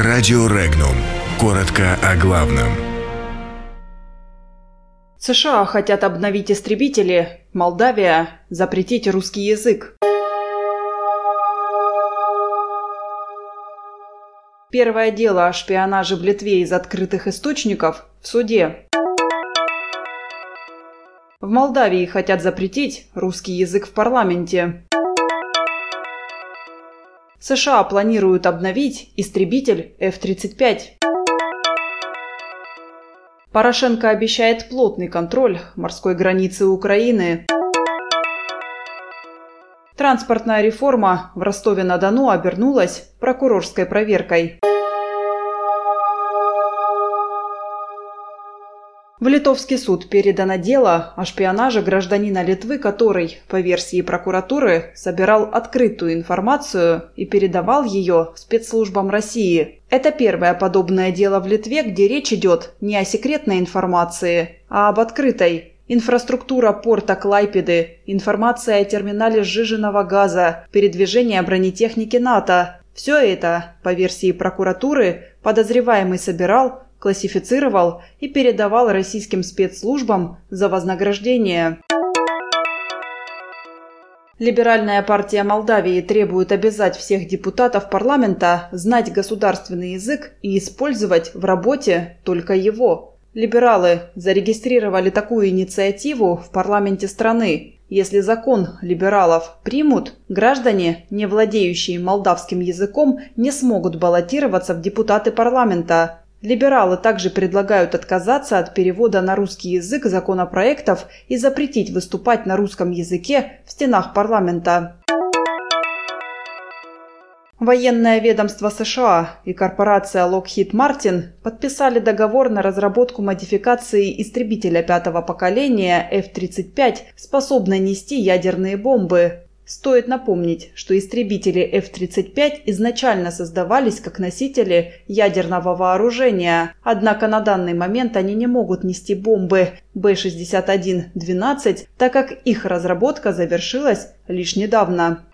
Радио Регнум. Коротко о главном. США хотят обновить истребители, Молдавия – запретить русский язык. Первое дело о шпионаже в Литве из открытых источников в суде. В Молдавии хотят запретить русский язык в парламенте. США планируют обновить истребитель F-35. Порошенко обещает плотный контроль морской границы Украины. Транспортная реформа в Ростове-на-Дону обернулась прокурорской проверкой. В Литовский суд передано дело о шпионаже гражданина Литвы, который, по версии прокуратуры, собирал открытую информацию и передавал ее спецслужбам России. Это первое подобное дело в Литве, где речь идет не о секретной информации, а об открытой. Инфраструктура порта Клайпеды, информация о терминале сжиженного газа, передвижение бронетехники НАТО. Все это, по версии прокуратуры, подозреваемый собирал, классифицировал и передавал российским спецслужбам за вознаграждение. Либеральная партия Молдавии требует обязать всех депутатов парламента знать государственный язык и использовать в работе только его. Либералы зарегистрировали такую инициативу в парламенте страны. Если закон либералов примут, граждане, не владеющие молдавским языком, не смогут баллотироваться в депутаты парламента. Либералы также предлагают отказаться от перевода на русский язык законопроектов и запретить выступать на русском языке в стенах парламента. Военное ведомство США и корпорация Lockheed Martin подписали договор на разработку модификации истребителя пятого поколения F-35, способной нести ядерные бомбы. Стоит напомнить, что истребители F-35 изначально создавались как носители ядерного вооружения, однако на данный момент они не могут нести бомбы B-61-12, так как их разработка завершилась лишь недавно.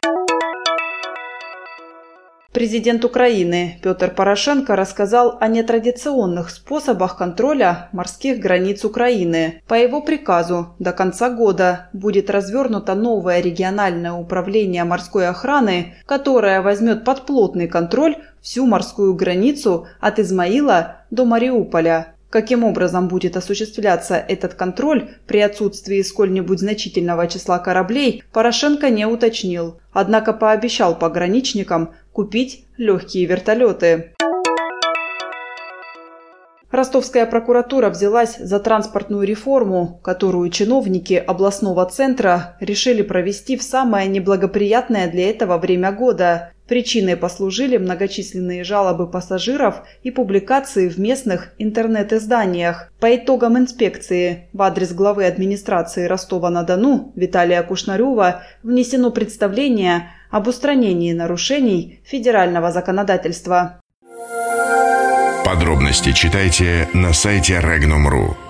Президент Украины Петр Порошенко рассказал о нетрадиционных способах контроля морских границ Украины. По его приказу до конца года будет развернуто новое региональное управление морской охраны, которое возьмет под плотный контроль всю морскую границу от Измаила до Мариуполя. Каким образом будет осуществляться этот контроль при отсутствии сколь-нибудь значительного числа кораблей, Порошенко не уточнил, однако пообещал пограничникам купить легкие вертолеты. Ростовская прокуратура взялась за транспортную реформу, которую чиновники областного центра решили провести в самое неблагоприятное для этого время года. Причиной послужили многочисленные жалобы пассажиров и публикации в местных интернет-изданиях. По итогам инспекции в адрес главы администрации Ростова-на-Дону Виталия Кушнарева внесено представление об устранении нарушений федерального законодательства. Подробности читайте на сайте Regnum.ru.